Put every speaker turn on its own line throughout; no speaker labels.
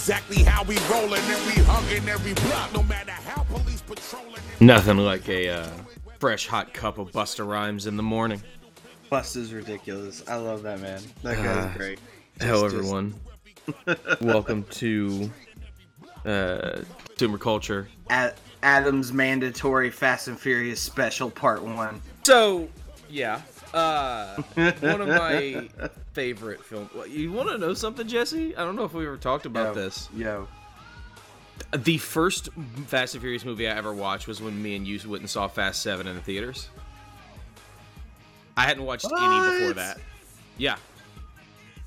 I know exactly how we rollin' and we hugging every block, no matter how police patrolling.
Nothing like a uh, fresh hot cup of Busta Rhymes in the morning.
Bust is ridiculous. I love that man. That guy's
Ah.
great.
Hello,
Just- just-
everyone. Welcome to uh, Consumer Culture.
At Adam's mandatory Fast and Furious special part one.
So, yeah, uh, one of my favorite films. You want to know something, Jesse? I don't know if we ever talked about
Yo,
this.
Yo.
The first Fast and Furious movie I ever watched was when me and you went and saw Fast Seven in the theaters. I hadn't watched any before that. Yeah,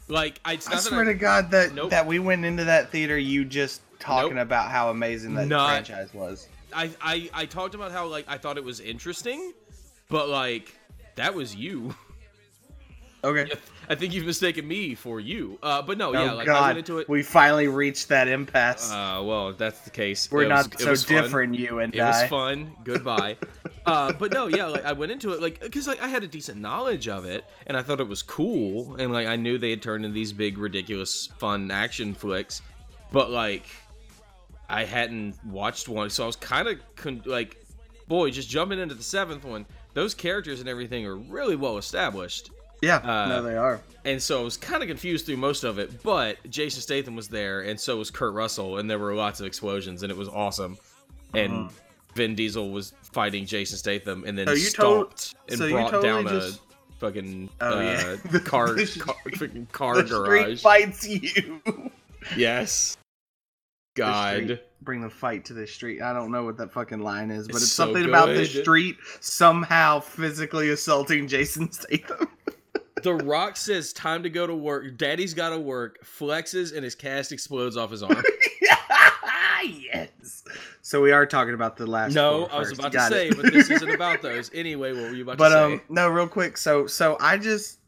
like I, it's
I swear to God that
Nope.
that we went into that theater you just talking
Nope.
about how amazing that
Not-
franchise was.
I, I I talked about how like I thought it was interesting, but like that was you.
Okay.
I think you've mistaken me for you. Uh, but no,
Oh
yeah, like I
God,
went into it.
we finally reached that impasse.
Uh, well, if that's the case.
We're
it was-
not
it
so
was fun.
different, you and I.
It was fun. Goodbye. uh, but no, yeah, like I went into it like because like I had a decent knowledge of it, and I thought it was cool, and like I knew they had turned into these big, ridiculous, fun action flicks, but like I hadn't watched one, so I was kind of con- like, boy, just jumping into the seventh one. Those characters and everything are really well established.
Yeah,
Uh,
no, they are.
And so I was kind of confused through most of it, but Jason Statham was there, and so was Kurt Russell, and there were lots of explosions, and it was awesome. And Vin Diesel was fighting Jason Statham, and then.
So
stopped and
so you
brought
totally
down
just-
a fucking
Oh,
uh,
yeah.
car,
The-
car, freaking car
The street
garage.
fights you.
Yes. God.
Bring the fight to the street. I don't know what that fucking line is, but
It's
it's,
so
something about the street somehow physically assaulting Jason Statham.
The Rock says, "Time to go to work." Daddy's got to work. Flexes, and his cast explodes off his arm.
yes. So we are talking about the last.
no, I was about to
Got
say,
it.
but this isn't about those. Anyway, what were you about
But
to say?
But um, no, real quick. So so I just.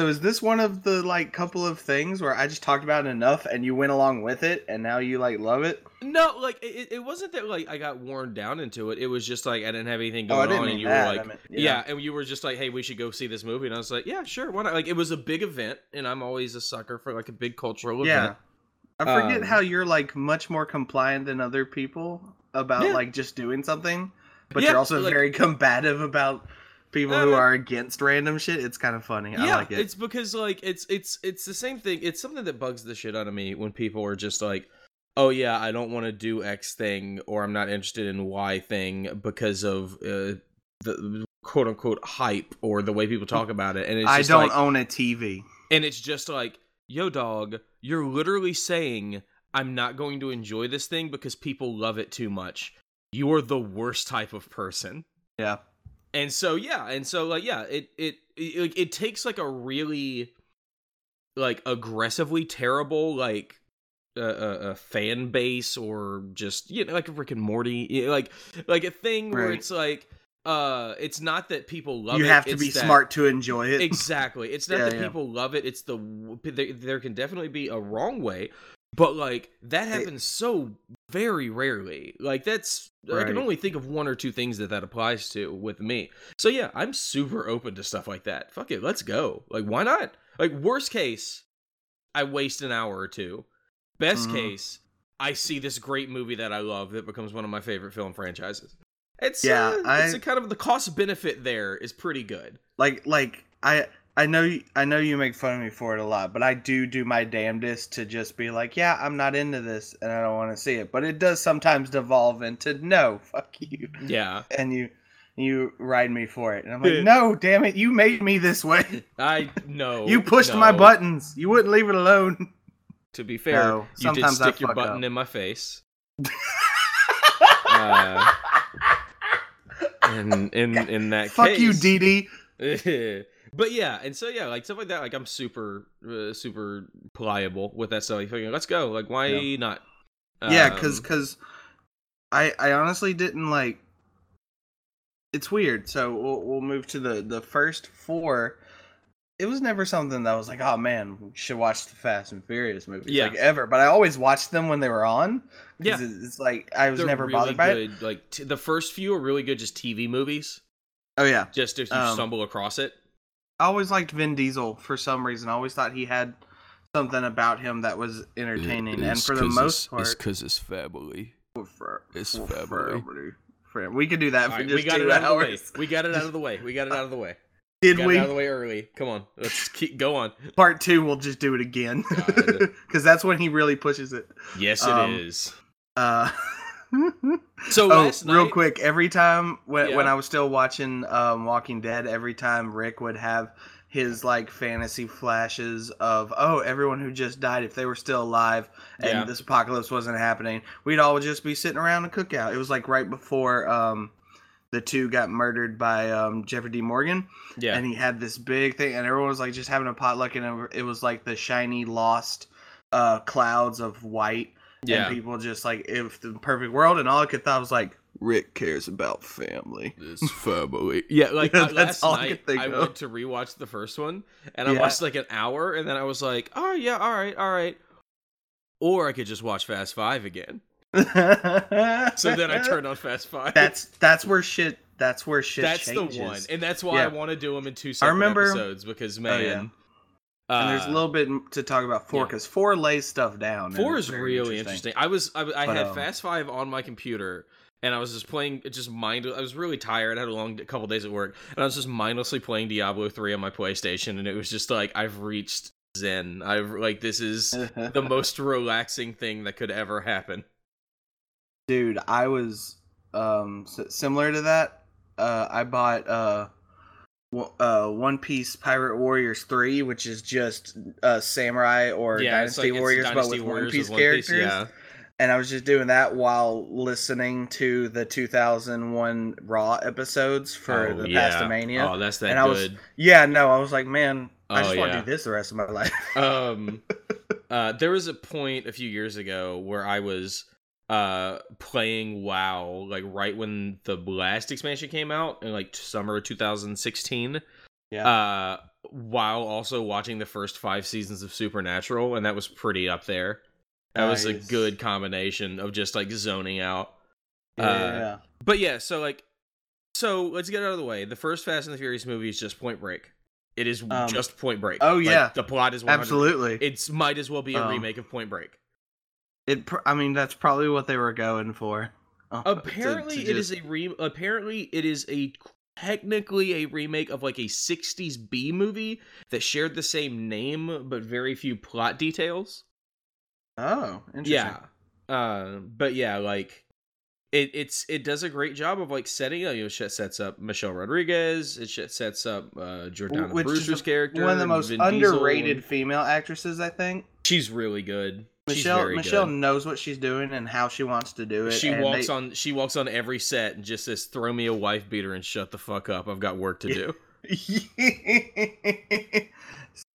So is this one of the like couple of things where I just talked about it enough and you went along with it and now you like love it?
No, like it, it wasn't that like I got worn down into it. It was just like I didn't have anything
Oh, I
going
didn't
on,
mean
and you
that.
were
I
like, yeah.
yeah.
and you were just like, hey, we should go see this movie, and I was like, yeah, sure, why not? Like it was a big event, and I'm always a sucker for like a big cultural
Yeah.
event.
I forget
Um,
how you're like much more compliant than other people about
Yeah.
like just doing something, but
Yeah,
you're also
like-
very combative about people who are against random shit. It's kind of funny. I
yeah,
like it.
it's because like it's it's it's the same thing. It's something that bugs the shit out of me when people are just like, "Oh yeah, I don't want to do X thing, or I'm not interested in Y thing because of uh, the quote unquote hype or the way people talk about it." And it's
I don't
like,
own a TV.
and it's just like, "Yo, dog, you're literally saying I'm not going to enjoy this thing because people love it too much. You are the worst type of person."
Yeah.
And so yeah and so like yeah it it it, it takes like a really like aggressively terrible like a uh, uh, uh, fan base or just you know like a Rick and Morty you know, like like a thing where it's like uh it's not that people love
you
it
have to be
that-
smart to enjoy it.
exactly it's not
Yeah,
that
yeah.
people love it it's the there, there can definitely be a wrong way but like that happens so very rarely. Like that's i can only think of one or two things that that applies to with me. So yeah i'm super open to stuff like that. Fuck it let's go. Like why not? Like worst case i waste an hour or two. Best
Mhm.
case i see this great movie that i love that becomes one of my favorite film franchises. It's
Yeah,
uh,
I-
it's a kind of the cost benefit there is pretty good.
Like like I I know you, I know you make fun of me for it a lot, but I do do my damnedest to just be like, yeah, I'm not into this and I don't want to see it. But it does sometimes devolve into no, fuck you,
yeah
and you you ride me for it, and I'm like, no, damn it, you made me this way.
I know.
you pushed my buttons. You wouldn't leave it alone.
To be fair,
No,
you did stick your button
up.
in my face. uh, in in in that
Fuck
case,
you, Dee Dee.
but yeah, and so yeah, like stuff like that. Like I'm super uh, super pliable with that stuff. Like, let's go. Like why
Yeah.
not?
Yeah, because
Um,
because I I honestly didn't like. It's weird. So we'll we'll move to the the first four. It was never something that was like, oh man, we should watch the Fast and Furious movies
Yeah.
like ever. But I always watched them when they were on.
Yeah.
it's like I was
they're
never
really
bothered by it.
Like t- the first few are really good, just TV movies.
Oh yeah,
Just if you
Um,
stumble across it.
I always liked Vin Diesel for some reason. I always thought he had something about him that was entertaining, and for the most part,
because it's family.
for,
it's
for
family.
family. Fam- We could do that
All
for
right,
just
we got
two
it out of the way. We got it out of the way. We got it out of the way.
Did
got
we?
it out of the way early. Come on, let's keep go on.
Part two, we'll just do it again because that's when he really pushes it.
Yes,
Um,
it is.
Uh,
So
oh,
last
real quick, every time when when I was still watching um, Walking Dead, every time Rick would have his like fantasy flashes of oh everyone who just died if they were still alive and
Yeah.
this apocalypse wasn't happening we'd all just be sitting around a cookout. It was like right before um the two got murdered by um jeffrey d. Morgan
Yeah,
and he had this big thing and everyone was like just having a potluck and it was like the shiny lost uh clouds of white
yeah.
and people just like if the perfect world and all i could thought was like rick cares about family
This family. Yeah, like uh,
That's
last
all I could think
I
of.
went to rewatch the first one, and I
Yeah.
watched like an hour, and then I was like, oh yeah, all right, all right. Or I could just watch Fast Five again. So then I turned on Fast Five.
that's that's where shit that's where shit
that's
changes.
the one, and that's why
Yeah.
I want to do them in two separate
remember-
episodes because
Oh,
man,
yeah. And there's a
uh,
little bit to talk about four
yeah.
because four lays stuff down
Four is really interesting. I was I, I
But,
had
um,
Fast Five on my computer, and I was just playing. it Just mind. I was really tired. I had a long a couple days at work, and I was just mindlessly playing Diablo three on my PlayStation, and it was just like I've reached Zen. I've like this is the most relaxing thing that could ever happen.
dude i was um similar to that uh i bought uh uh one piece pirate warriors 3 which is just uh samurai or
yeah,
dynasty
like,
warriors
Dynasty
but with
Warriors
one piece
with
characters.
yeah,
and i was just doing that while listening to the 2001 raw episodes for
Oh,
the
yeah.
pastamania.
Oh, that's that
And I was- yeah no i was like man i
Oh,
just want to do this the rest of my life.
Um uh there was a point a few years ago where i was uh playing wow like right when the last expansion came out in like summer of 2016
yeah.
Uh while also watching the first five seasons of supernatural and that was pretty up there. That was a good combination of just like zoning out.
Yeah,
uh,
yeah,
but yeah so like so let's get out of the way. The first fast and the furious movie is just point break. It is
Um,
just point break.
oh,
Like,
yeah.
the plot is 100
absolutely.
It's might as well be a
Um,
remake of Point Break.
It. Pr- I mean, that's probably what they were going for. To-
Apparently,
to
it is
just-
a re. Apparently, it is a technically a remake of like a '60s B movie that shared the same name but very few plot details.
Oh, interesting.
Yeah, uh, but yeah, like it. It's it does a great job of like setting. You know, shit sets up Michelle Rodriguez. It shit sets up uh, Jordana
Which
Brewster's character.
One of the most
Diesel,
underrated
and-
female actresses, I think.
She's really good.
Michelle Michelle
good.
knows what she's doing and how she wants to do it.
She walks
they-
on she walks on every set and just says, "Throw me a wife beater and shut the fuck up. I've got work to do."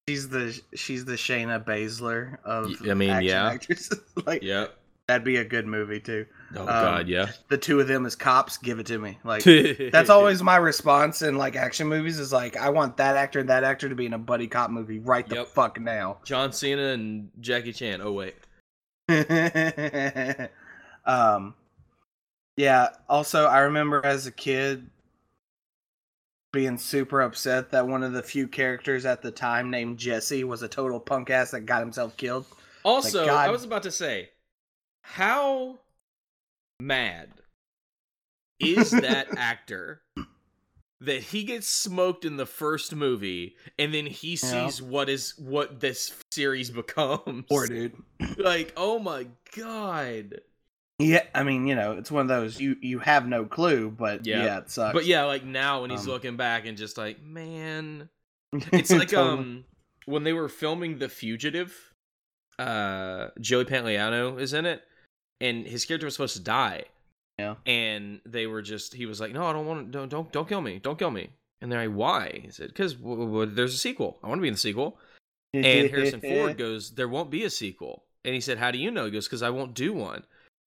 she's the she's the Shayna Baszler of
I mean, yeah.
actresses. like
yep.
That'd be a good movie too.
Oh
Um,
god, yeah.
The two of them as cops, give it to me. Like that's always my response in like action movies is like I want that actor and that actor to be in a buddy cop movie right the
Yep.
fuck now.
John Cena and Jackie Chan. Oh wait.
um yeah also i remember as a kid being super upset that one of the few characters at the time named jesse was a total punk ass that got himself killed
Also,
God.
I was about to say, how mad is that actor that he gets smoked in the first movie and then he
Yeah.
sees what is what this series becomes?
poor dude
Like, oh my god.
yeah i mean you know it's one of those you you have no clue but
Yeah.
yeah, it sucks
But yeah, like now when he's
Um,
looking back and just like, man, it's like
Totally.
um when they were filming The Fugitive, uh Joey Pantoliano is in it and his character was supposed to die.
Yeah.
And they were just he was like, "No, I don't want to don't don't don't kill me. Don't kill me." And they're like, "Why?" He said, "Cuz w- w- there's a sequel. I want to be in the sequel." And Harrison Ford goes, "There won't be a sequel." And he said, "How do you know?" He goes, "Cuz I won't do one."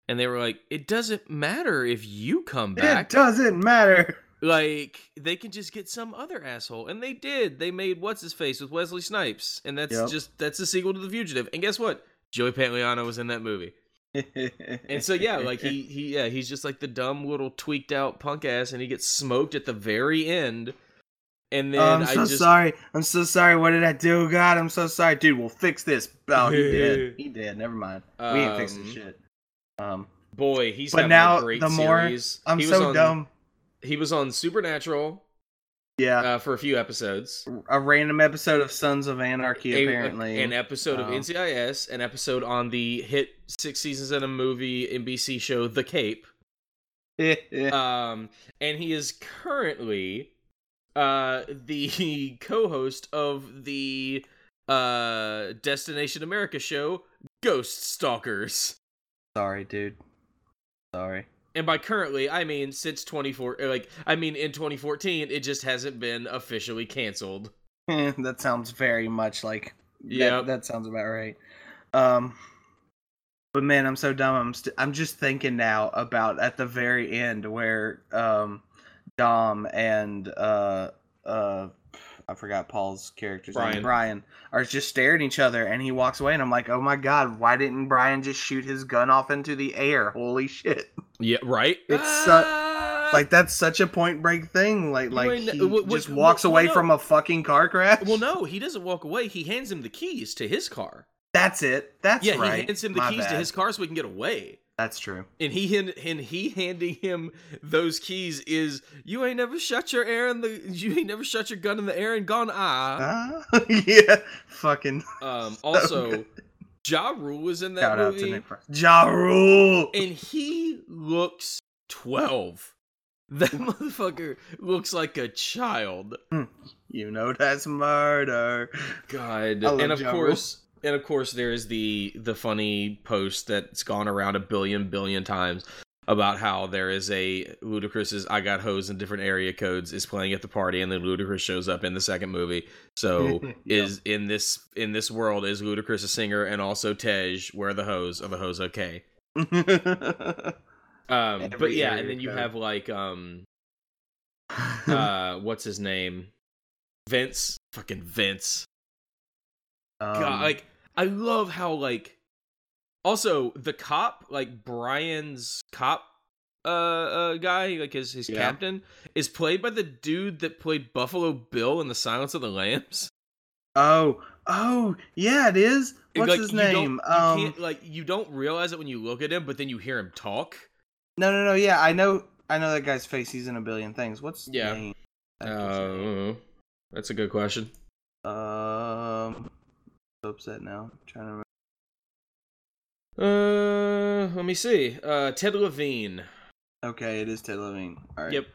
And they were like, "It doesn't matter if you come back.
it doesn't matter
Like they can just get some other asshole, and they did. They made what's his face with Wesley Snipes, and that's
Yep.
just that's the sequel to The Fugitive. And guess what? Joey Pantoliano was in that movie, and so yeah, like he he yeah he's just like the dumb little tweaked out punk ass, and he gets smoked at the very end. and then
Oh, I'm
I
so
just
sorry. I'm so sorry. What did I do? God, I'm so sorry, dude. We'll fix this. Oh, he did. He did. Never mind. we ain't fixing
Um,
shit. Um,
boy, he's
But now,
a great
the more-
series.
I'm
he was
so
on,
dumb.
He was on Supernatural
Yeah,
uh, for a few episodes.
a random episode of Sons of Anarchy.
A-
apparently,
an episode of
Oh.
NCIS, an episode on the hit six seasons in a movie NBC show The Cape. um, and he is currently uh the co-host of the uh Destination America show Ghost Stalkers.
sorry, dude. Sorry.
And by currently, I mean since 24 uh, like I mean in 2014 it just hasn't been officially canceled.
that sounds very much like.
yeah,
That, that sounds about right. Um, but man, I'm so dumb. I'm st- I'm just thinking now about at the very end where um, Dom and uh uh. I forgot Paul's character's
Brian.
name. Brian are just staring at each other, and he walks away, and I'm like, "Oh my god, why didn't Brian just shoot his gun off into the air? Holy shit!"
Yeah, right?
It's su-
Ah!
Like that's such a point break thing. Like like he just walks away
no.
from a fucking car crash.
Well, no, he doesn't walk away. He hands him the keys to his car.
That's it. That's
yeah,
right.
he hands him the
My
keys to his car so he can get away.
That's true.
And he and he handing him those keys is you ain't never shut your air in the you ain't never shut your gun in the air and gone ah.
Ah, yeah, fucking
Um, also, Ja Rule was in that
shout out to
movie,
Nick Frost. Ja Rule.
and he looks twelve. That motherfucker looks like a child.
You know that's murder.
God, and of
Ja
course, and of course, there is the the funny post that's gone around a billion billion times about how there is a Ludacris's "I Got Hose" in different area codes is playing at the party, and then Ludacris shows up in the second movie. So
Yeah.
is in this in this world is Ludacris a singer and also Tej where the hose are the hose okay? Um, but yeah, and then you
code.
have like um uh what's his name Vince fucking Vince God,
Um,
like I love how like also the cop like Brian's cop uh, uh guy like his his
Yeah.
captain is played by the dude that played Buffalo Bill in The Silence of the Lambs.
oh, oh, yeah, it is. What's
like,
his
you
name?
You
Um,
can't like you don't realize it when you look at him, but then you hear him talk.
no, no, no. Yeah, I know. I know that guy's face. He's in a billion things. What's
Yeah.
name?
Uh, that's a good question.
Um, upset now. I'm trying to remember.
Uh, let me see. Uh, Ted Levine.
Okay, it is Ted Levine. All right.
Yep.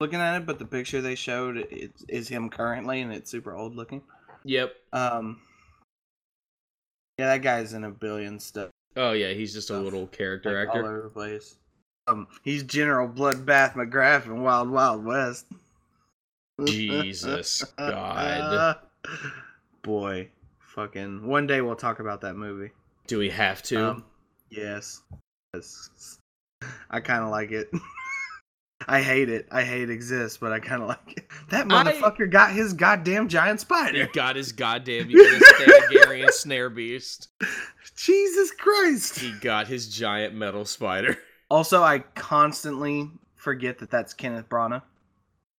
Looking at it, but the picture they showed it is him currently, and it's super old looking.
Yep.
Um. Yeah, that guy's in a billion stuff.
Oh yeah, he's just a little character
like,
actor.
all over the place. Um, he's General Bloodbath McGrath in Wild Wild West.
Jesus God.
Boy, fucking. One day we'll talk about that movie.
Do we have to?
Um, yes. Yes. I kind of like it. I hate it. I hate it exists, but I kind of like it. That
I-
motherfucker got his goddamn giant spider.
he got his goddamn Thanagarian snare beast.
Jesus Christ.
He got his giant metal spider.
Also, I constantly forget that that's Kenneth Branagh.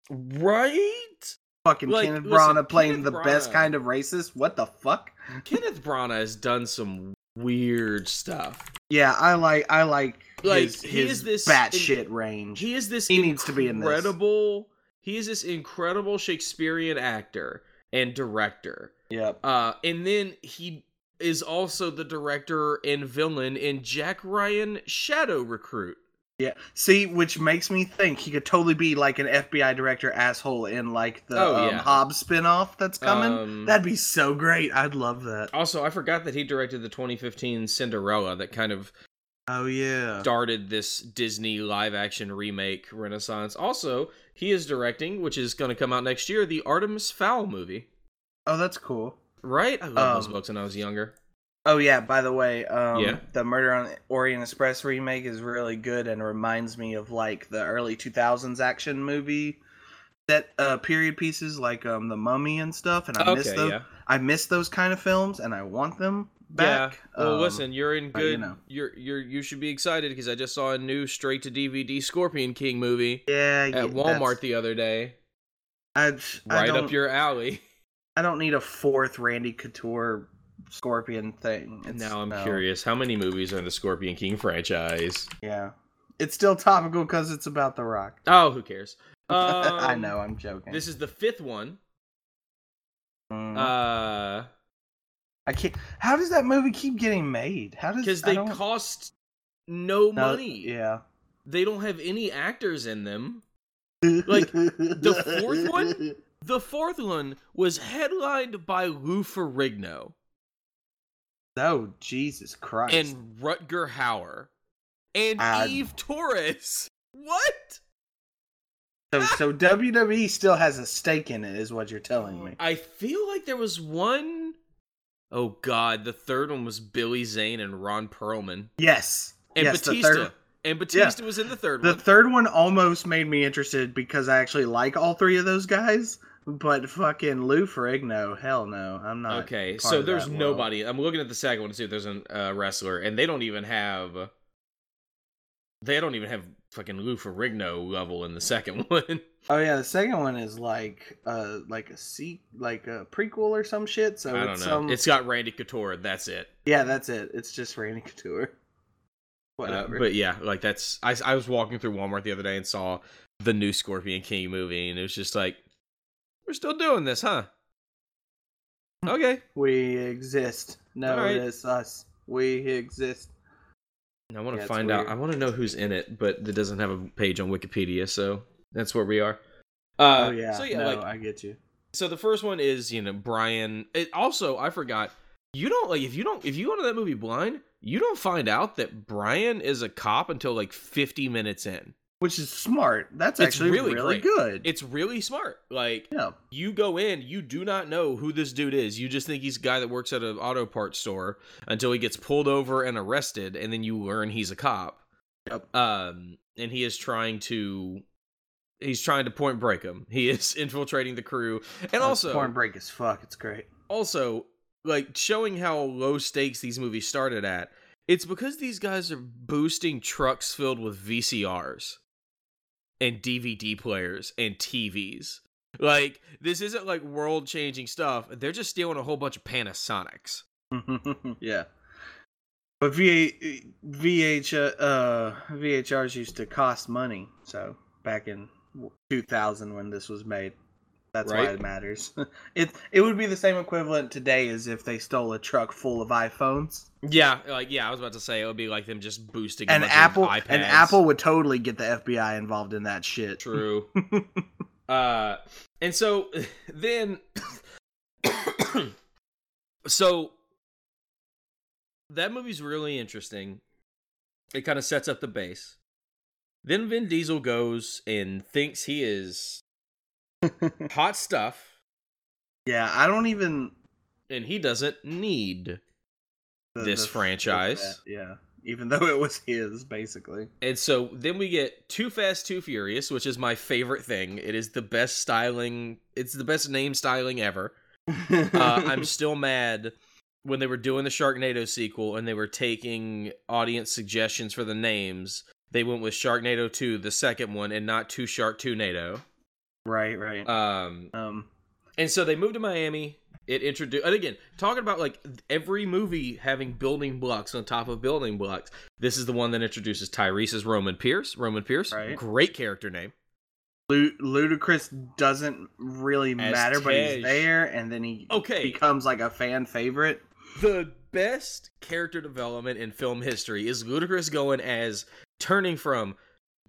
Right?
Fucking
Like,
Kenneth
listen,
Branagh playing
Kenneth
the best kind of racist. What the fuck?
Kenneth Branagh has done some weird stuff.
Yeah, I like I like
Like,
his,
he
his
is this-
batshit range.
He is this
He needs to be in this.
incredible. He is this incredible Shakespearean actor and director.
yep.
Uh, and then he is also the director and villain in Jack Ryan Shadow Recruit.
Yeah. See, which makes me think he could totally be like an FBI director asshole in like the
Oh,
um,
yeah.
Hobbs spinoff that's coming.
Um,
That'd be so great. I'd love that.
Also, I forgot that he directed the 2015 Cinderella that kind of
Oh yeah.
started this Disney live action remake renaissance. Also, he is directing, which is going to come out next year, the Artemis Fowl movie.
Oh, that's cool.
Right? I love those
Um,
books when I was younger.
Oh yeah, by the way, um
Yeah.
the Murder on the Orient Express remake is really good and reminds me of like the early 2000s action movie that uh period pieces like um The Mummy and stuff and I miss
Okay,
those
yeah.
I miss those kind of films and I want them back.
Yeah. Well,
Um,
listen, you're in
but, you
good.
know.
You're you're you should be excited because I just saw a new straight to DVD Scorpion King movie
Yeah, yeah,
at Walmart the other day.
I, I
Right up your alley.
I don't need a fourth Randy Couture Scorpion thing. It's-
now I'm
no.
curious, how many movies are in the Scorpion King franchise?
Yeah, it's still topical because it's about The Rock.
Oh, who cares?
I
Um,
know, I'm joking.
This is the fifth one.
Mm.
Uh,
I can't. How does that movie keep getting made? How does
because they cost no
no,
money.
Yeah.
They don't have any actors in them. Like, the fourth one? The fourth one was headlined by Lou Ferrigno
Oh Jesus Christ!
and Rutger Hauer and. Eve Torres. What?
so so WWE still has a stake in it, is what you're telling me.
I feel like there was one oh God, the third one was Billy Zane and Ron Perlman.
Yes.
And
yes, the
Batista. And Batista was in the third
The
one.
third one almost made me interested because I actually like all three of those guys. But fucking Lou Ferrigno, hell no, I'm not.
Okay, so there's
that world.
nobody. I'm looking at the second one to see if there's a uh, wrestler, and they don't even have. They don't even have fucking Lou Ferrigno level in the second one.
Oh yeah, the second one is like uh like a se- like a prequel or some shit. So
I don't know.
some
It's got Randy Couture. That's it.
yeah, that's it. It's just Randy Couture.
Uh,
Whatever.
but yeah, like that's. I I was walking through Walmart the other day and saw the new Scorpion King movie, and it was just like, we're still doing this, huh? Okay.
we exist. No,
Alright.
it is us. We exist.
I want to
Yeah,
find out. I want to know who's in it, but it doesn't have a page on Wikipedia, so that's where we are. Uh,
oh yeah.
So yeah,
no,
like
I get you.
so the first one is you know Brian. It also I forgot. You don't like if you don't if you go to that movie blind, you don't find out that Brian is a cop until like 50 minutes in.
Which is smart. That's
It's
actually
really
really,
great.
good.
It's really smart. Like
yeah.
you go in, you do not know who this dude is. You just think he's a guy that works at an auto parts store until he gets pulled over and arrested, and then you learn he's a cop.
Yep.
Um, and he is trying to, he's trying to point break him. He is infiltrating the crew, and also,
point break is fuck. It's great.
also like showing how low stakes these movies started at. It's because these guys are boosting trucks filled with VCRs and DVD players and TVs. Like this isn't like world changing stuff. They're just stealing a whole bunch of Panasonics.
yeah. But V VH uh VHRs used to cost money. So back in 2000 when this was made, that's why it matters. it it would be the same equivalent today as if they stole a truck full of iPhones.
Yeah, like yeah, I was about to say it would be like them just boosting a
And
bunch
Apple
of iPads.
and Apple would totally get the FBI involved in that shit.
True. uh, and so then, so that movie's really interesting. It kind of sets up the base. Then Vin Diesel goes and thinks he is hot stuff,
yeah, I don't even
and he doesn't need.
the-
This
the-
franchise.
that, Yeah. Even though it was his basically.
And so then we get Too Fast, Too Furious, which is my favorite thing. It is the best styling. It's the best name styling ever. uh, I'm still mad when they were doing the Sharknado sequel and they were taking audience suggestions for the names. They went with Sharknado 2, the second one, and not Two Shark 2 NATO.
Right, right.
Um,
um
and so they moved to Miami. It introduced, and again, talking about like every movie having building blocks on top of building blocks. This is the one that introduces Tyrese as Roman Pierce. Roman Pierce,
Right.
great character name.
Lu- Ludacris doesn't really matter, but he's there, and then he
Okay.
becomes like a fan favorite.
the best character development in film history is Ludacris going as turning from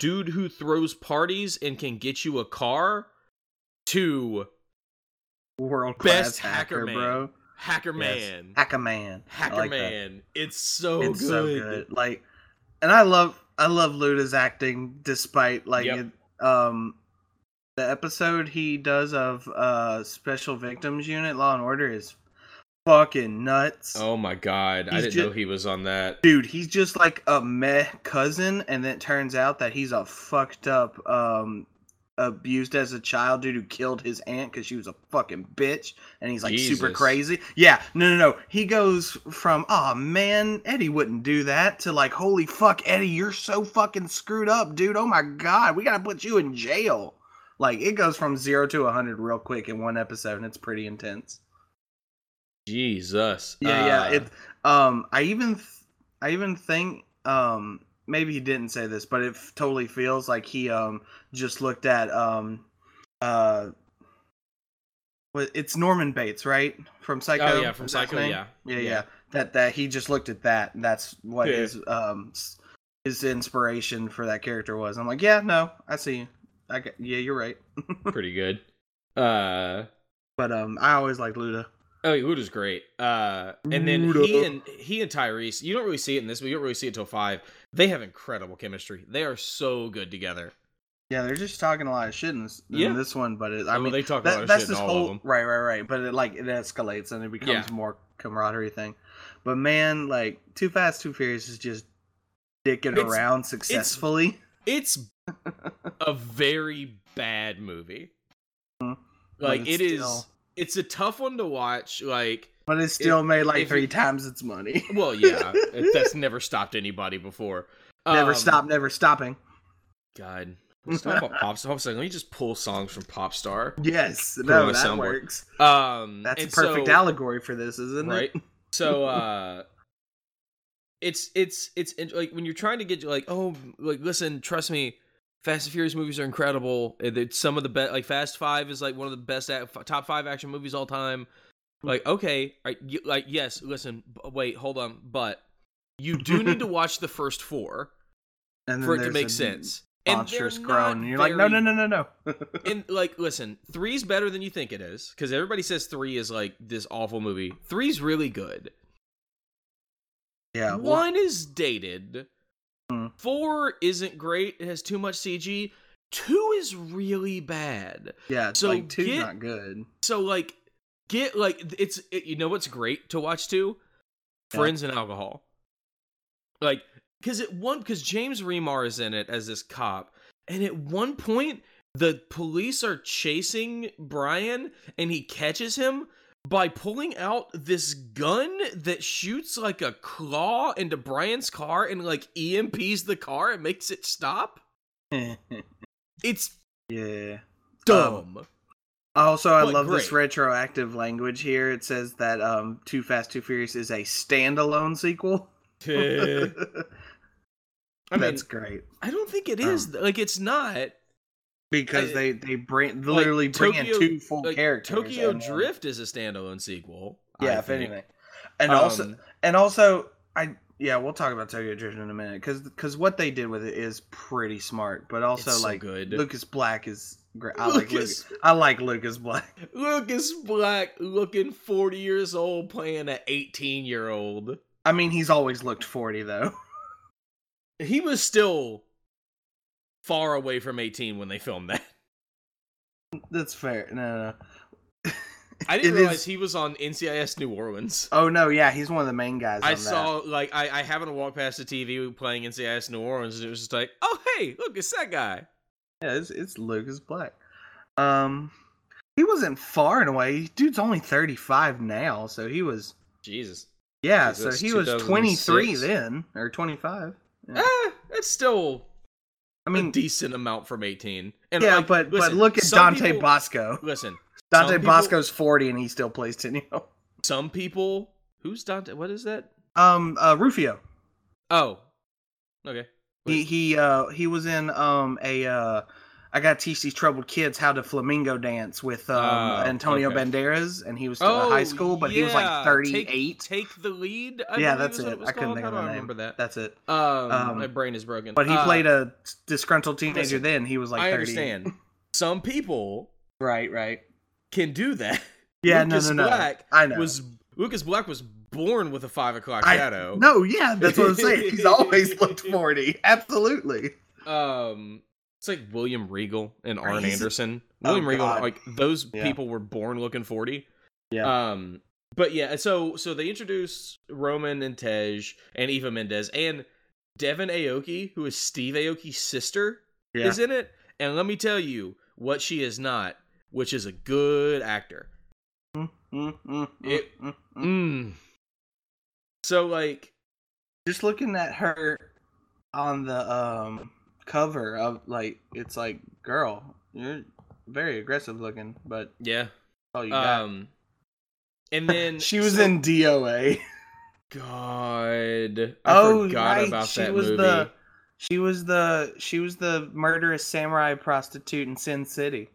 dude who throws parties and can get you a car to
World
Best hacker
hacker,
man.
bro.
hacker
Yes.
man.
Hacker man.
Hacker
like that.
man. It's so
it's
good.
so good. Like, and I love I love Luda's acting, despite like
Yep.
it, um the episode he does of uh Special Victims Unit Law and Order is fucking nuts.
Oh my god. I didn't
ju-
know he was on that.
Dude, he's just like a meh cousin, and then it turns out that he's a fucked up, um, abused as a child dude who killed his aunt because she was a fucking bitch, and he's like super crazy. Yeah, no, no, no. He goes from, oh man, Eddie wouldn't do that, to like, holy fuck, Eddie, you're so fucking screwed up, dude. Oh my god, we gotta put you in jail. Like it goes from zero to a hundred real quick in one episode, and it's pretty intense.
Jesus.
Yeah,
Uh,
yeah. It. Um, I even, th- I even think, um, maybe he didn't say this, but it f- totally feels like he um just looked at um, uh, it's Norman Bates, right? From Psycho.
Oh yeah, from
Is that his
Psycho.
name?
Yeah.
yeah, yeah. That that he just looked at that, and that's what
Yeah.
his um his inspiration for that character was. I'm like, yeah, no, I see. you. I get, yeah, you're right.
Pretty good. Uh.
But um, I always liked Luda.
Oh, Luda's great. Uh, and then he and he and Tyrese. You don't really see it in this, but you don't really see it till five. They have incredible chemistry. They are so good together.
Yeah, they're just talking a lot of shit in this, in
Yeah.
this one, but it, I
I mean,
mean,
they talk a lot of
that's
shit in
this
all
whole
of them.
right, right, right. But it like it escalates and it becomes
Yeah.
more camaraderie thing. But man, like Too Fast, Too Furious is just dicking
It's-
around successfully.
It's a very bad movie.
Mhm.
Like it
it's
is. It's a tough one to watch. Like,
but it still made like three
you-
times its money.
well, yeah, it- that's never stopped anybody before.
never
Um,
stop, never stopping.
God. Let's talk about pop star. Let me just pull songs from Pop Star.
Yes, no, that
soundboard.
works.
Um,
That's a perfect
so-
allegory for this, isn't
right?
it? Right.
So, uh, it's it's it's like when you're trying to get like, oh, like listen, trust me, Fast and Furious movies are incredible. It's some of the best. Like Fast Five is like one of the best ac- top five action movies all time. Like okay, right, you, like yes, listen, b- wait, hold on, but you do need to watch the first four
And
for it to make sense. And
Monstrous
they're
groan. you're like, no, no, no, no, no.
and like listen three's better than you think it is because everybody says three is like this awful movie three's really good
yeah, well,
one is dated
Hmm.
four isn't great it has too much cg two is really bad
yeah.
So
like two's
get-
not good.
so like get like it's it, you know what's great to watch too
Yeah.
friends and alcohol like because it one because james remar is in it as this cop and at one point the police are chasing brian and he catches him by pulling out this gun that shoots like a claw into brian's car and like emps the car and makes it stop it's
yeah.
dumb
Also, I
But
love this retroactive language here. It says that um, Too Fast, Too Furious is a standalone sequel.
I mean,
That's great
I don't think it is. like it's not.
Because
I-
they they bring literally bring in two full
Like,
characters.
Tokyo
and
Drift is a standalone sequel.
yeah,
I
if
think.
anything, and also
Um,
and also I yeah we'll talk about Tokyo Drift in a minute because because what they did with it is pretty smart, but also
so
like
good.
Lucas Black is great. I like
Lucas-
Lucas. I like Lucas Black.
Lucas Black looking forty years old playing an eighteen year old.
I mean, he's always looked forty though.
He was still far away from eighteen when they filmed that.
That's fair. No, no.
I didn't
It
realize
is-
he was on NCIS New Orleans.
Oh no, yeah, he's one of the main guys.
I saw like I, I happened to walk past the TV playing NCIS New Orleans and it was just like, oh hey, look, it's that guy.
Yeah, it's, it's Lucas Black. Um, he wasn't far and away. Dude's only thirty five now, so he was.
Jesus.
Yeah,
Jesus,
so he was twenty three then, or twenty five. Yeah.
Eh, that's still
I
a
mean,
decent amount from 18. And
yeah,
like,
but but look at Dante
people-
Basco.
Listen,
Dante
people-
Basco's forty and he still plays Tenio.
some people. Who's Dante? What is that?
Um, uh, Rufio.
Oh, okay.
He he uh he was in um a uh I got to teach these troubled kids how to flamingo dance with um
Oh,
Antonio
okay.
Banderas and he was still in high school but he was like 38.
Take, take the lead. I
yeah, that's
what
it. I couldn't think of the name.
remember that.
That's it.
Um,
Um,
my brain is broken.
But he
Uh,
played a disgruntled teenager
listen,
then. He was like 30.
I understand. Some people
Right, right.
can do that.
Yeah,
Lucas
no, no, no.
Black
I know.
Was Lucas Black was born with a five o'clock
I-
shadow.
No, yeah, that's what I'm saying. He's always looked 40. Absolutely.
um it's like William Regal and Arn Anderson.
Oh,
William Regal,
God.
like those
Yeah.
people were born looking forty.
Yeah.
Um, but yeah, so so they introduce Roman and Tej and Eva Mendes and Devon Aoki, who is Steve Aoki's sister,
Yeah.
is in it. And let me tell you what she is not, which is a good actor.
Mm, mm, mm,
It-
mm. Mm.
So like,
Just looking at her on the um cover of like it's like girl, you're very aggressive looking, but
Yeah.
oh, you got.
Um, and then
she was
so-
in DOA.
God, I
oh,
forgot
right.
about
she
that
was
movie.
the she was the she was the murderous samurai prostitute in Sin City,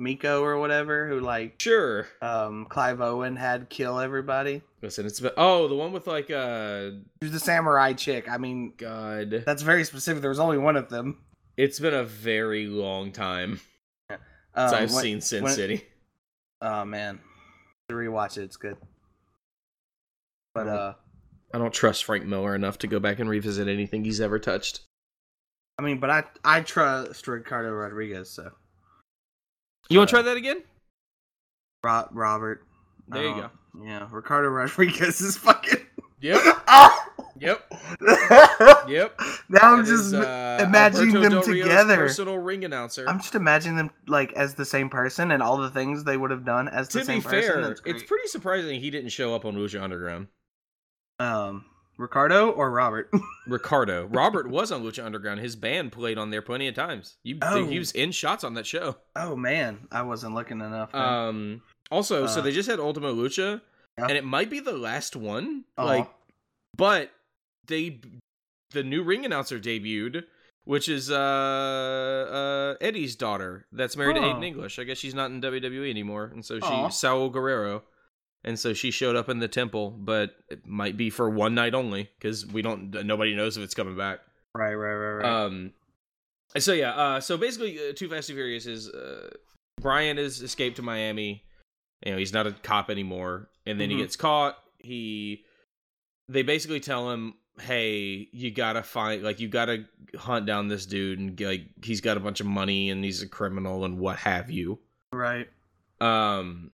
Miko or whatever, who like
Sure.
um Clive Owen had kill everybody.
Listen, it's been, oh the one with like uh
the samurai chick. I mean,
God,
that's very specific. There was only one of them.
it's been a very long time
Um,
since I've
when-
seen Sin
when-
City.
Oh man, to rewatch it, it's good. But
Oh.
uh,
I don't trust Frank Miller enough to go back and revisit anything he's ever touched.
I mean, but I I trust Ricardo Rodriguez. So
You want to try that again?
Ro- Robert.
There you
uh,
go.
Yeah, Ricardo Rodriguez is fucking.
Yep.
oh!
Yep. Yep.
now I'm
That
just
is, uh,
imagining
Alberto
them together.
Personal ring announcer.
I'm just imagining them like as the same person and all the things they would have done as the
to
same
be fair,
person. That's
it's pretty surprising he didn't show up on Lucha Underground.
um Ricardo or Robert.
Ricardo. Robert was on Lucha Underground. His band played on there plenty of times. You,
Oh.
He was in shots on that show.
oh man, I wasn't looking enough. then.
Um. Also, so
Uh,
they just had Ultima Lucha,
Yeah.
and it might be the last one.
Aw.
Like, but they, the new ring announcer debuted, which is uh, uh Eddie's daughter that's married to
Oh.
Aiden English. I guess she's not in WWE anymore, and so she
Aw.
Shaul Guerrero, and so she showed up in the temple, but it might be for one night only because we don't. Nobody knows if it's coming back.
right, right, right, right.
Um. So yeah. Uh. So basically, uh, Too Fast Too Furious is uh, Brian has escaped to Miami. You know, he's not a cop anymore, and then
Mhm.
he gets caught. He, they basically tell him, "Hey, you gotta find, like, you gotta hunt down this dude, and like, he's got a bunch of money, and he's a criminal, and what have you."
right.
Um.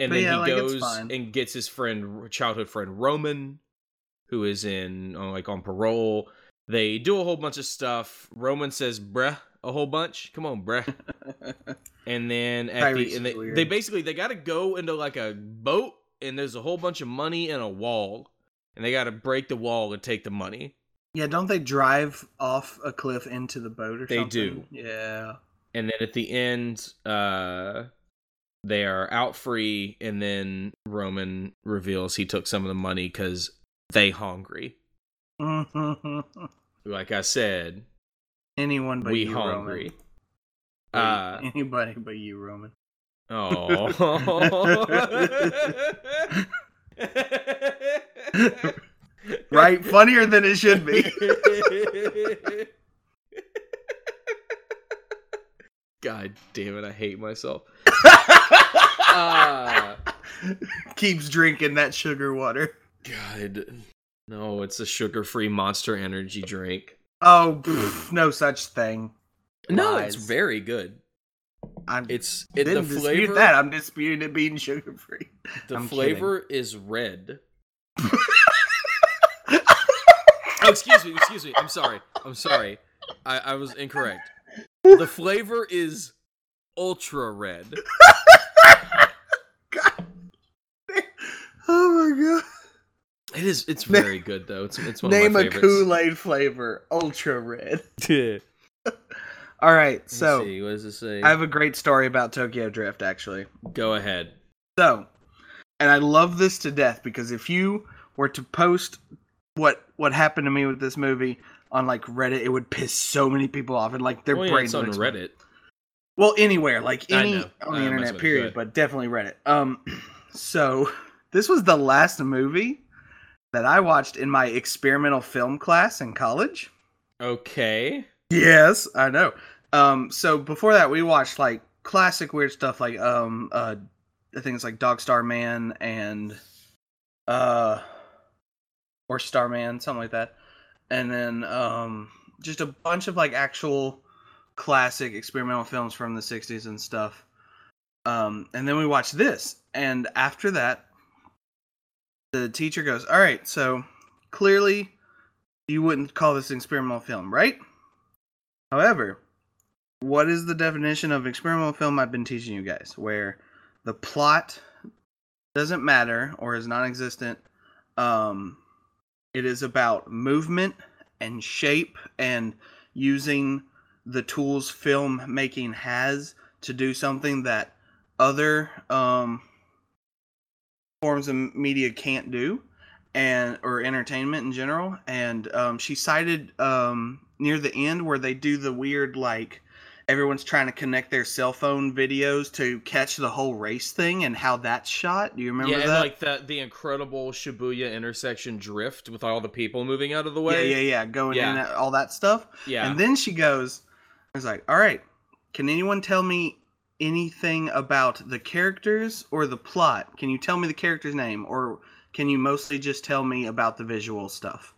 And
But
then
yeah,
he
like,
goes and gets his friend, childhood friend Roman, who is in uh, like on parole. They do a whole bunch of stuff. Roman says "bruh" a whole bunch. Come on, bruh. And then at the and they,
weird.
they basically they got to go into like a boat, and there's a whole bunch of money and a wall, and they got to break the wall and take the money.
yeah, don't they drive off a cliff into the boat or
They
something?
do.
Yeah.
and then at the end uh they are out free and then roman reveals he took some of the money because they hungry like i said
Anyone but
we
you,
hungry uh
Anybody but you, Roman.
oh
Right? Funnier than it should be.
god damn it i hate myself uh
Keeps drinking that sugar water.
god no it's a sugar-free monster energy drink
Oh, pff, no such thing.
No,
Lies.
it's very good.
I'm
It's it,
didn't
the
dispute
flavor.
that. I'm disputing it being sugar free.
the
I'm
flavor is red. oh, excuse me, excuse me. I'm sorry. I'm sorry. I, I was incorrect. The flavor is ultra red.
Oh my god.
It is. It's very good though. It's it's one
Name
of
a
my favorites.
Kool Aid flavor, ultra red. All right, so
see, what does it say?
I have a great story about Tokyo Drift, actually.
Go ahead.
So, and I love this to death because if you were to post what what happened to me with this movie on like Reddit, it would piss so many people off and like their
Oh, yeah,
brains
it's on. Reddit.
Well, anywhere, like any on the internet,
messing with you. Go
period, but definitely Reddit. Um, so this was the last movie that I watched in my experimental film class in college.
Okay.
Yes, I know. Um, so before that, we watched like classic weird stuff, like um, uh, I think it's like Dog Star Man and uh, or Starman, something like that, and then um, just a bunch of like actual classic experimental films from the '60s and stuff. Um, and then we watched this, and after that, the teacher goes, "All right, so clearly." You wouldn't call this an experimental film, right? However, what is the definition of experimental film I've been teaching you guys? Where the plot doesn't matter or is non existent. Um, it is about movement and shape and using the tools film making has to do something that other um, forms of media can't do, and or entertainment in general. And um, she cited um, near the end where they do the weird like everyone's trying to connect their cell phone videos to catch the whole race thing and how that's shot. Do you remember
yeah,
that?
like the the incredible Shibuya intersection drift with all the people moving out of the way.
yeah, yeah, going
Yeah.
in all that stuff.
yeah.
And then she goes, I was like, all right, can anyone tell me anything about the characters or the plot? Can you tell me the character's name or can you mostly just tell me about the visual stuff?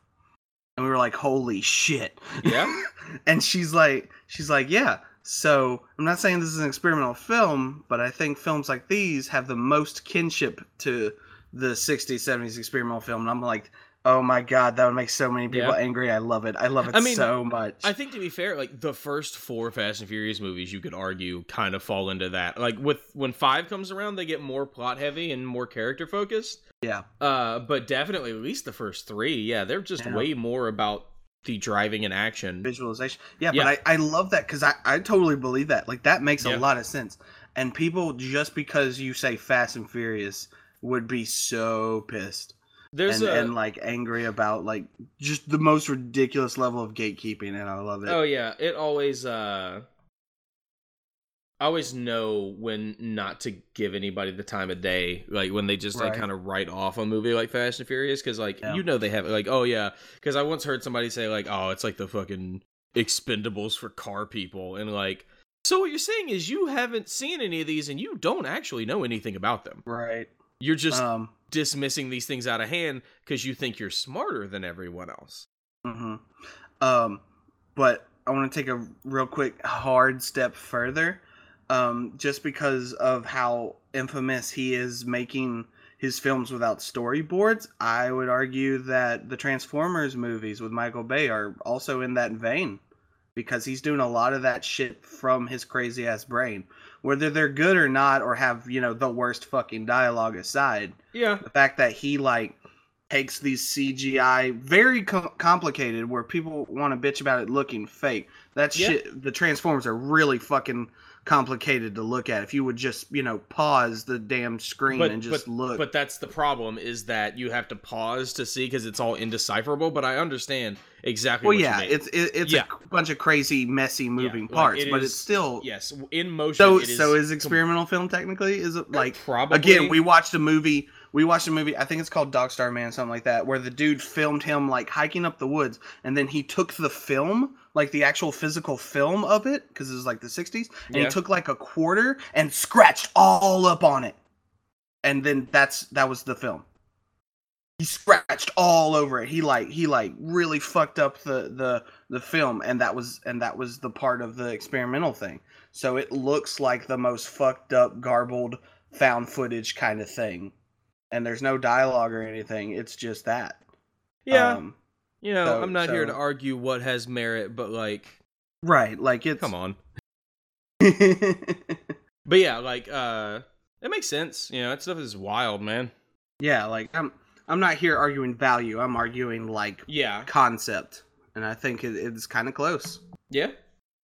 And we were like, holy shit.
Yeah?
and she's like, she's like, yeah. So I'm not saying this is an experimental film, but I think films like these have the most kinship to the 60s, 70s experimental film. And I'm like, oh my god, that would make so many people
Yeah.
angry. I love it. I love it
I mean,
so much.
I think to be fair, like the first four Fast and Furious movies, you could argue kind of fall into that. Like with when five comes around, they get more plot heavy and more character focused.
yeah.
Uh, but definitely at least the first three, yeah, they're just
Yeah.
way more about the driving and action.
visualization. Yeah,
Yeah.
but I, I love that because I, I totally believe that. Like that makes a lot of sense. And people just because you say Fast and Furious would be so pissed
There's
and,
a
and like angry about like just the most ridiculous level of gatekeeping, and I love it.
oh yeah, it always uh, I always know when not to give anybody the time of day, like when they just like kind of write off a movie like Fast and Furious, because like
Yeah.
you know they have like oh yeah, because I once heard somebody say like oh it's like the fucking Expendables for car people, and like so what you're saying is you haven't seen any of these and you don't actually know anything about them.
Right.
You're just
Um.
Dismissing these things out of hand because you think you're smarter than everyone else.
hmm Um. But I want to take a real quick hard step further. Um, just because of how infamous he is making his films without storyboards, I would argue that the Transformers movies with Michael Bay are also in that vein because he's doing a lot of that shit from his crazy ass brain. Whether they're good or not, or have, you know, the worst fucking dialogue aside,
Yeah.
the fact that he, like, takes these CGI, very co- complicated, where people want to bitch about it looking fake. That
Yeah.
shit, the Transformers are really fucking complicated to look at. If you would just, you know, pause the damn screen and just look.
But that's the problem is that you have to pause to see because it's all indecipherable. But I understand exactly.
well,
what
yeah,
you mean.
it's it, it's
Yeah.
a bunch of crazy, messy moving
like,
parts,
it
but
is-
it's still.
yes in motion.
So,
it is
so is
com-
experimental film technically? Is it like
probably
again? We watched a movie. We watched a movie. I think it's called Dog Star Man, something like that, where the dude filmed him like hiking up the woods, and then he took the film, like the actual physical film of it, because it was like the '60s, and
Yeah.
he took like a quarter and scratched all up on it, and then that's that was the film. He scratched all over it. He like he like really fucked up the the the film, and that was and that was the part of the experimental thing. So it looks like the most fucked up, garbled, found footage kind of thing. And there's no dialogue or anything. It's just that.
yeah.
Um,
you know,
so-
I'm not here to argue what has merit, but like,
right. Like it's.
come on. But yeah, like, uh, it makes sense. You know, that stuff is wild, man.
yeah. Like I'm. I'm not here arguing value. I'm arguing like
Yeah.
concept, and I think it, it's kind of close.
Yeah.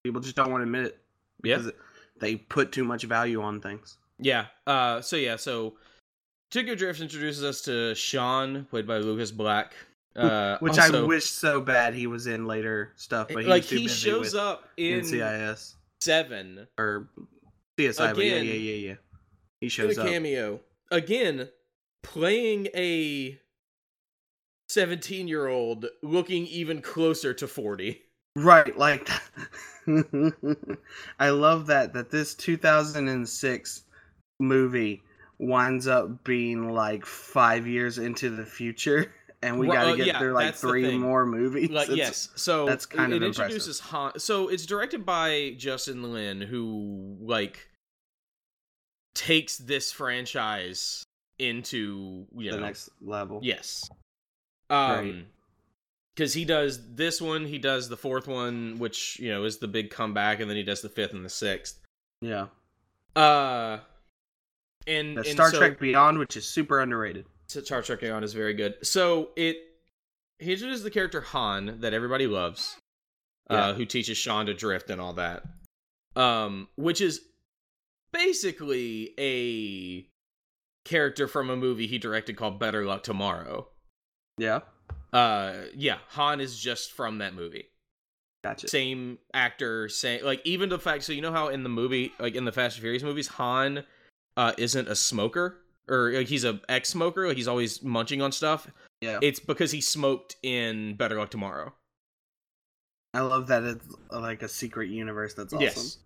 People just don't want to admit it
Yeah.
because they put too much value on things.
Yeah. Uh. So yeah. So Tokyo Drift introduces us to Sean, played by Lucas Black. Uh,
Which I wish so bad he was in later stuff, but he
like he shows up in
NCIS
seven
or CSI. But yeah,
Again,
yeah, yeah, yeah. He
in
shows
a
up.
cameo again, playing a seventeen-year-old looking even closer to forty.
Right, like I love that that this 2006 movie winds up being like 5 years into the future and we got to
uh,
get
yeah,
through like 3 more movies.
Like yes, so
that's kind
it,
of
it
impressive.
introduces Han. So it's directed by Justin Lin, who like takes this franchise into you
the
know
next level.
Yes. Um because he does this one, he does the fourth one, which, you know, is the big comeback, and then he does the fifth and the sixth.
Yeah.
Uh and, and
Star
so-
Trek Beyond which is super underrated.
Star Trek Beyond is very good. So it he introduces the character Han that everybody loves,
Yeah.
uh, who teaches Sean to drift and all that. Um, which is basically a character from a movie he directed called Better Luck Tomorrow.
Yeah.
Uh yeah, Han is just from that movie.
Gotcha.
Same actor, same like even the fact so you know how in the movie like in the Fast and Furious movies Han uh isn't a smoker or like he's a ex-smoker, like he's always munching on stuff.
Yeah.
It's because he smoked in Better Luck Tomorrow.
I love that it's like a secret universe. That's awesome.
Yes.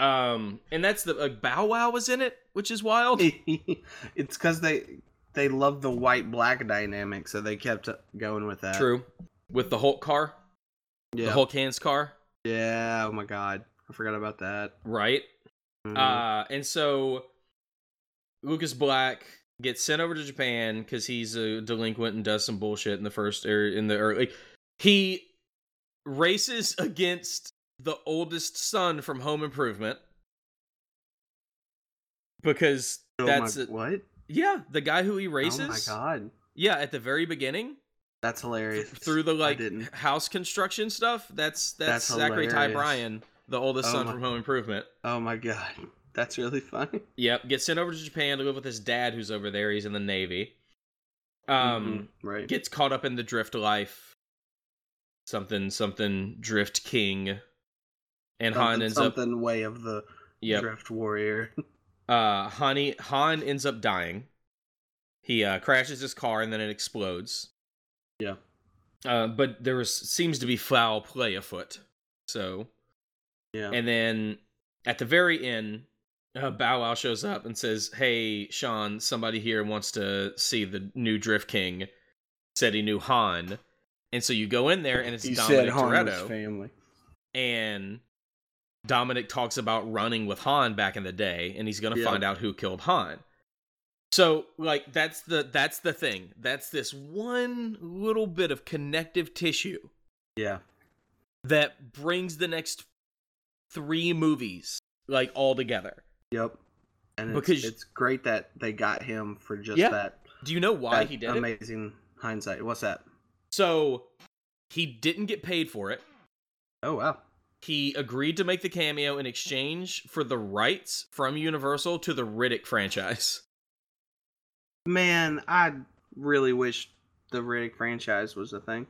Um and that's the like Bow Wow was in it, which is wild.
it's because they they love the white black dynamic, so they kept going with that.
True. With the Hulk car,
Yeah.
the Hulk hands car,
yeah. Oh my god, I forgot about that.
right?
Mhm.
Uh, and so Lucas Black gets sent over to Japan because he's a delinquent and does some bullshit in the first or in the early. He races against the oldest son from Home Improvement because
Oh
that's
my,
it.
what?
yeah the guy who he races.
Oh my god,
Yeah, at the very beginning
that's hilarious.
through the like house construction stuff. That's that's,
That's
Zachary Ty. Bryan, the oldest
Oh
son
my-
from Home Improvement.
Oh my god, that's really funny.
Yep, gets sent over to Japan to live with his dad, who's over there. He's in the Navy. Um,
Mhm, right.
gets caught up in the drift life. Something, something, drift king, and Han
something,
ends up.
something way of the
Yep.
drift warrior.
Uh, Honey, Han ends up dying. He uh, crashes his car and then it explodes.
Yeah.
Uh, but there was seems to be foul play afoot. So
yeah.
And then at the very end, uh, Bow Wow shows up and says, "Hey, Sean, somebody here wants to see the new Drift King." Said he knew Han, and so you go in there, and it's Dominic
said Han was
Toretto,
family.
and Dominic talks about running with Han back in the day, and he's gonna
Yeah.
find out who killed Han. So, like, that's the that's the thing. That's this one little bit of connective tissue
Yeah.
that brings the next three movies like all together.
Yep. And it's,
Because-
it's great that they got him for just
Yeah.
that.
Do you know why he did it?
amazing hindsight. What's that?
So he didn't get paid for it.
Oh wow.
He agreed to make the cameo in exchange for the rights from Universal to the Riddick franchise.
Man, I really wish the Riddick franchise was a thing.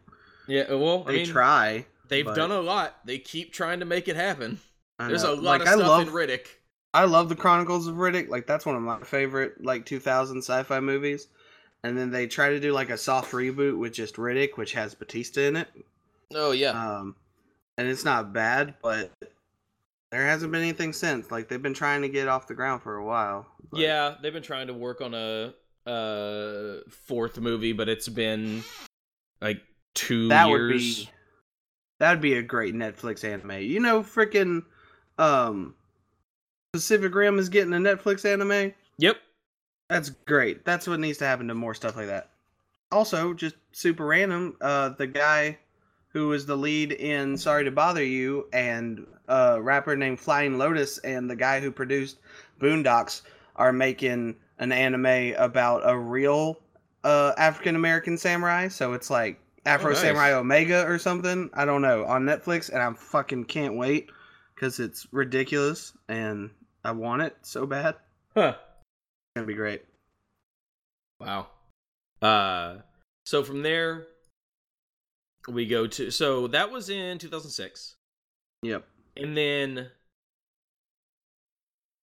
Yeah, well, I
They
mean,
try.
they've
but-
done a lot. They keep trying to make it happen.
I
There's a lot
like,
of
I
stuff
love,
in Riddick.
I love the Chronicles of Riddick. Like that's one of my favorite like 2000 sci-fi movies. And then they try to do like a soft reboot with just Riddick, which has Batista in it.
Oh yeah.
Um, and it's not bad, but there hasn't been anything since. Like they've been trying to get off the ground for a while. but-
yeah, they've been trying to work on a uh fourth movie, but it's been like two
that would
years.
be that would be a great Netflix anime. You know, freaking um, Pacific Rim is getting a Netflix anime.
Yep.
That's great. That's what needs to happen to more stuff like that. Also, just super random, uh, the guy who was the lead in Sorry to Bother You and a rapper named Flying Lotus and the guy who produced Boondocks are making an anime about a real uh, African American samurai. So it's like Afro
Oh, nice.
Samurai Omega or something. I don't know on Netflix, and I fucking can't wait because it's ridiculous and I want it so bad.
Huh.
It's gonna be great.
Wow. Uh so from there we go to so that was in 2006.
Yep.
And then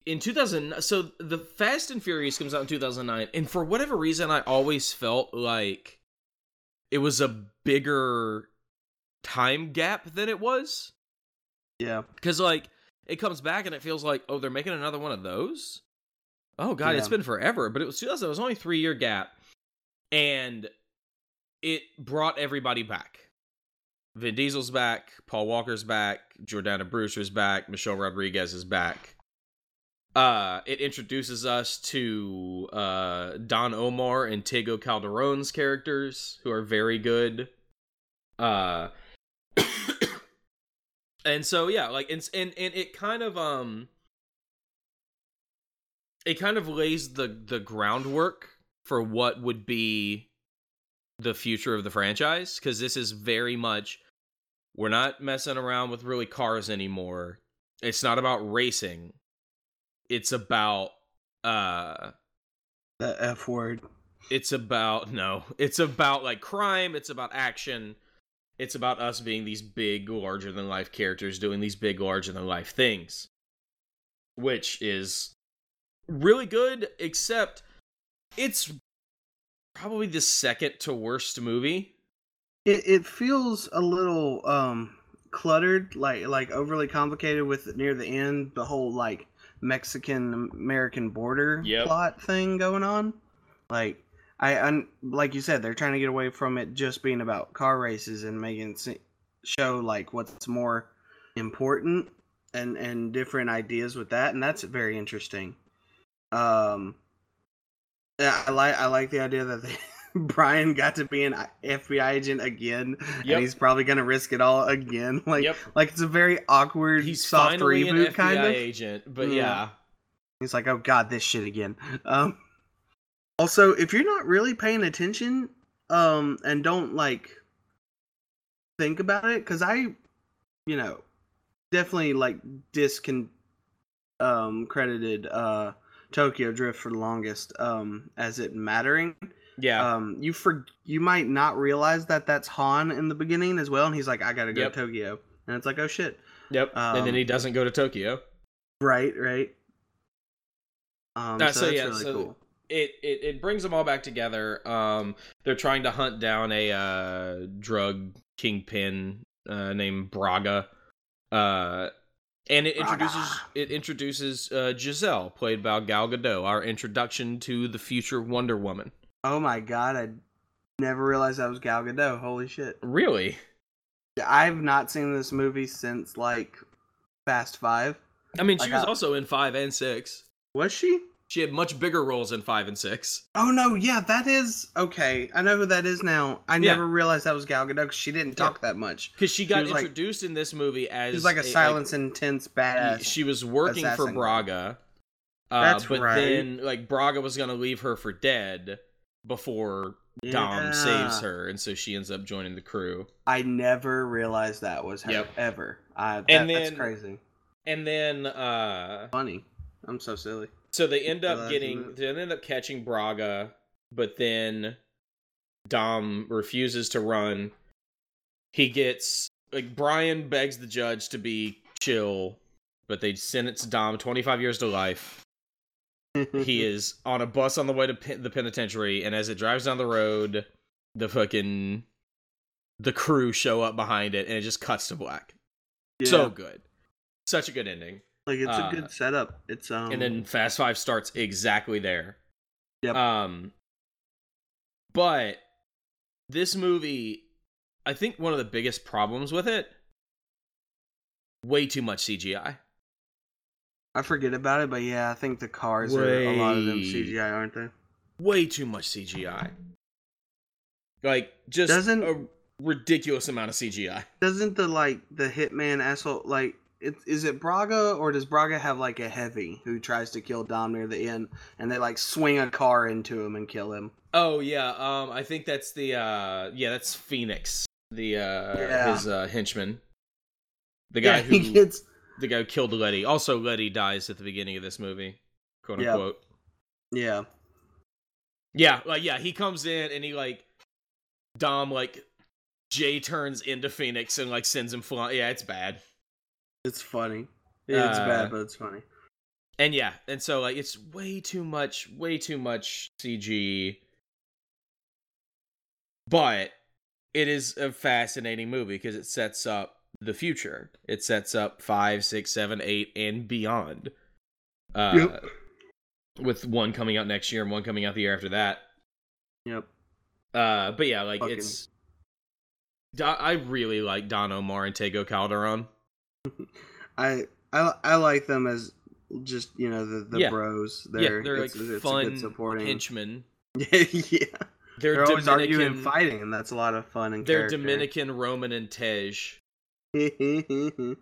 in 2000 so the Fast and Furious comes out in 2009 and for whatever reason I always felt like it was a bigger time gap than it was
Yeah.
cuz like it comes back and it feels like oh they're making another one of those. Oh god, it's been forever, but it was 2000 it was only a 3 year gap and it brought everybody back. Vin Diesel's back, Paul Walker's back, Jordana Brewster's back, Michelle Rodriguez is back. Uh, it introduces us to uh, Don Omar and Tego Calderon's characters, who are very good. Uh, and so yeah, like and and and it kind of um, it kind of lays the the groundwork for what would be the future of the franchise because this is very much we're not messing around with really cars anymore. It's not about racing. it's about uh
The F word.
it's about no it's about like crime it's about action it's about us being these big larger than life characters doing these big larger than life things which is really good except it's probably the second to worst movie
It it feels a little um cluttered, like like overly complicated with near the end the whole like Mexican American border
Yep.
plot thing going on. Like I un, like you said, they're trying to get away from it just being about car races and making se- show like what's more important and and different ideas with that, and that's very interesting. Um, yeah, I like I like the idea that they, Brian got to be an FBI agent again,
Yep.
and he's probably gonna risk it all again. Like
Yep.
like it's a very awkward,
he's
soft reboot kind of.
agent but
Yeah.
yeah
He's like, oh god, this shit again. Um, also, if you're not really paying attention, um, and don't like think about it, because I, you know, definitely like discon, um, credited uh Tokyo Drift for the longest, um, as it mattering.
yeah
Um, you for you might not realize that that's Han in the beginning as well, and he's like, I gotta go
Yep.
to Tokyo, and it's like, oh shit,
yep and then
um,
he doesn't go to tokyo
right, right. Um,
Uh,
so,
so
that's
yeah,
really
so-
cool.
It, it it brings them all back together. Um, they're trying to hunt down a uh, drug kingpin uh, named Braga, uh, and it
Braga.
introduces it introduces uh, Giselle, played by Gal Gadot, our introduction to the future Wonder Woman.
Oh my god, I never realized that was Gal Gadot. Holy shit.
Really?
I've not seen this movie since like Fast 5.
I mean, she
Like,
was
uh,
also in five and six.
Was she?
She had much bigger roles in five and six.
Oh no, yeah, that is okay. I know who that is now. I
Yeah.
never realized that was Gal Gadot because she didn't talk that much.
Because she got
was like-
introduced in this movie as
She's like a silence, intense badass.
she was working for. Braga. Uh,
That's
but
right.
then, like, Braga was gonna leave her for dead before Dom
Yeah.
saves her, and so she ends up joining the crew.
I never realized that was her
Yep.
ever. I, that,
And
that's
then-
crazy.
And then, uh,
Funny. I'm so silly.
So they end up getting, they end up catching Braga, but then Dom refuses to run. He gets like Brian begs the judge to be chill, but they sentence Dom 25 years to life. he is on a bus on the way to pe- the penitentiary and as it drives down the road the fucking the crew show up behind it and it just cuts to black
Yeah.
so good such a good ending
like it's
uh,
a good setup. It's um
and then fast five starts exactly there
Yep.
um but this movie i think one of the biggest problems with it way too much cgi
I forget about it, but yeah, I think the cars are a lot of them CGI, aren't they?
way too much cgi like just
Doesn't-
a ridiculous amount of cgi
Doesn't the like the hitman asshole like it, is it Braga or does Braga have like a heavy who tries to kill Dom near the end and they like swing a car into him and kill him?
Oh yeah, um, I think that's the uh, yeah, that's Fenix, the uh,
Yeah.
his uh, henchman, the guy
yeah,
who
gets
the guy who killed Letty. Also, Letty dies at the beginning of this movie, quote unquote.
yeah.
Yeah, like yeah, he comes in and he like Dom like Jay turns into Fenix and like sends him flying. Yeah, it's bad.
It's funny. It's
Uh,
bad, but it's funny.
And yeah, and so like it's way too much, way too much CG. But it is a fascinating movie because it sets up the future. It sets up five, six, seven, eight, and beyond. Uh,
Yep.
With one coming out next year and one coming out the year after that.
Yep.
Uh, but yeah, like
Fucking-
it's. I really like Don Omar and Tego Calderon.
I I I like them as just you know the the
Yeah.
bros. They're,
yeah, they're like
it's, it's a
fun
good supporting.
henchmen.
yeah.
They're,
They're always
Dominican.
arguing, and fighting, and that's a lot of fun and
They're
character.
Dominican, Roman, and Tej.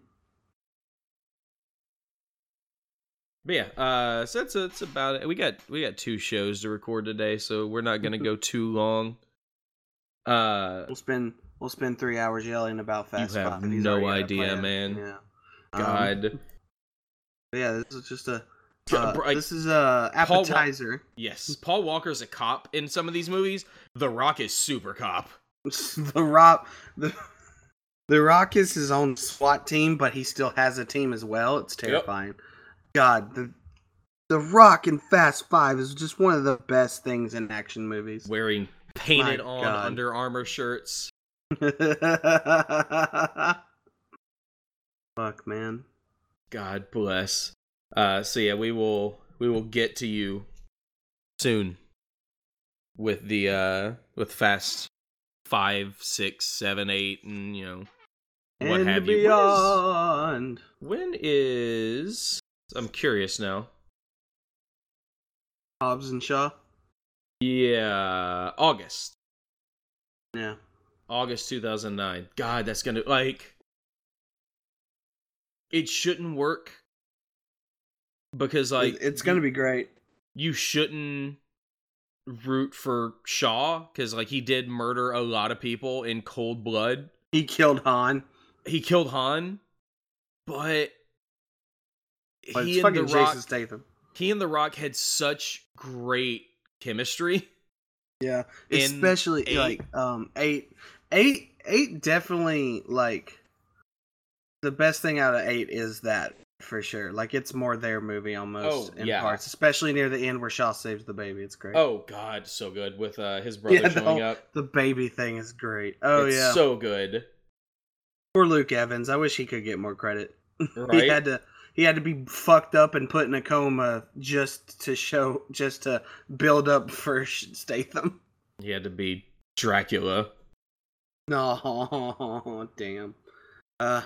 But yeah, uh, so that's that's about it. We got we got two shows to record today, so we're not gonna go too long. Uh,
we'll spend we'll spend three hours yelling about Fast
have
Five. He's
no idea, man.
Yeah. Um,
God,
but yeah, this is just a Uh,
Like,
this is a
Paul Wa-
appetizer.
yes, Paul Walker's a cop in some of these movies. The Rock is super cop.
the Rock, the the Rock is his own SWAT team, but he still has a team as well. It's terrifying. God, the the Rock in Fast Five is just one of the best things in action movies.
wearing painted
My
on
God.
Under Armour shirts.
Fuck, man.
God bless. Uh, so yeah, we will we will get to you soon with the uh with Fast five, six, seven, eight, and you know what
and
have you. When is-
beyond.
When is I'm curious now.
Hobbs and Shaw.
Yeah, August.
Yeah.
August 2009. God, that's going to like it shouldn't work because like
it's gonna be great.
you shouldn't root for Shaw cuz like he did murder a lot of people in cold blood.
He killed Han.
He killed Han, but
But
he and the Rock
Jason Statham.
he and the Rock had such great chemistry.
Yeah, especially
eight.
like um eight, eight, eight. Definitely like the best thing out of eight is that for sure. Like it's more their movie almost
Oh,
in
yeah.
parts, especially near the end where Shaw saves the baby. It's great.
Oh god, so good with uh his brother
Yeah,
showing
no,
up.
the baby thing is great. Oh
it's
yeah,
so good.
poor Luke Evans. I wish he could get more credit.
Right?
He had to. He had to be fucked up and put in a coma just to show, just to build up for Statham.
He had to be Dracula.
No, damn. Uh,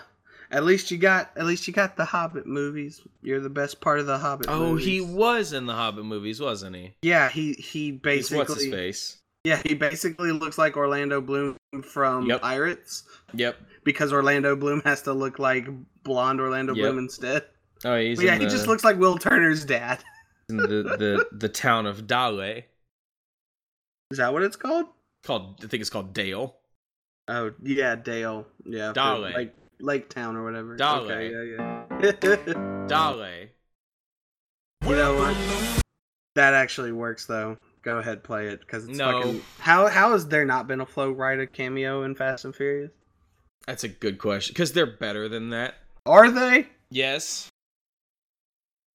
at least you got at least you got the Hobbit movies. You're the best part of the Hobbit.
Oh, he was in the Hobbit movies, wasn't he?
Yeah, he he
He's
basically
what's his face?
yeah he basically looks like Orlando Bloom from
Yep.
Pirates
Yep.
because Orlando Bloom has to look like blonde Orlando
Yep.
Bloom instead.
Oh, he's
yeah,
in
he just looks like Will Turner's dad.
in the, the the town of Dale.
Is that what it's called?
Called I think it's called Dale.
Oh yeah, Dale. Yeah,
Dale.
Lake Lake Town or whatever.
Dale.
Okay, yeah, yeah.
Dale.
You know what? That actually works though. Go ahead, play it because it's
No.
fucking. How how has there not been a Flo Rida cameo in Fast and Furious?
That's a good question because they're better than that.
Are they?
Yes.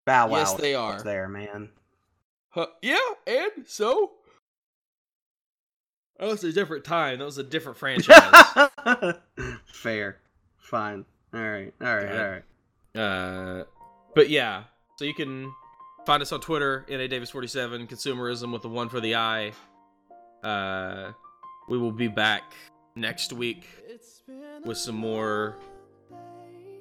Bow Wow.
Yes, they are.
There, man.
Huh, yeah, and so. That was a different time. That was a different franchise.
Fair. Fine. All right. All right.
God.
All right.
Uh, but yeah, so you can find us on Twitter, NA Davis forty seven, consumerism with the one for the eye. Uh, we will be back next week with some more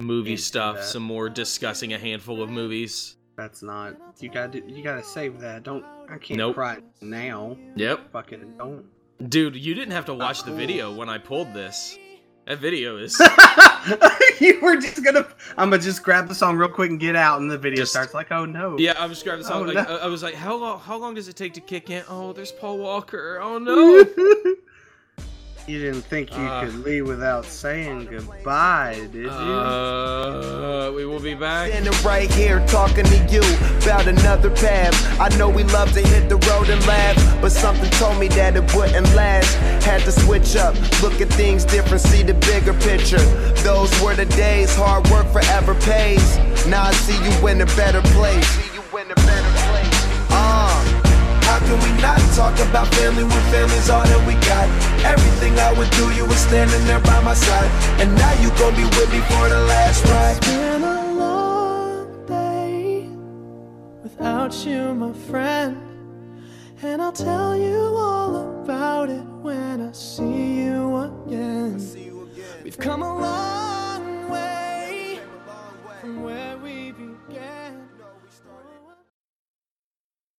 movie stuff, some more discussing a handful of movies.
That's not. You got to. You got to save that. Don't. I can't
Nope.
cry now.
Yep,
Fucking don't.
dude, you didn't have to watch the video when I pulled this. That video is
you were just gonna. I'm gonna just grab the song real quick and get out, and the video
Just-
starts like, oh no.
yeah. I'm just grabbing the song.
Oh,
like,
no.
I, I was like, how long? How long does it take to kick in? Oh, there's Paul Walker. Oh no.
You didn't think you
Uh.
could leave without saying goodbye, did you?
Uh, we will be back.
Standing right here talking to you about another path. I know we love to hit the road and laugh, but something told me that it wouldn't last. Had to switch up, look at things different, see the bigger picture. Those were the days, hard work forever pays. Now I see you in a better place. Can we not talk about family when family's all that we got? Everything I would do, you were standing there by my side. And now you gon' be with me for the last ride.
It's been a long day without you, my friend. And I'll tell you all about it when I see you again. We've come a long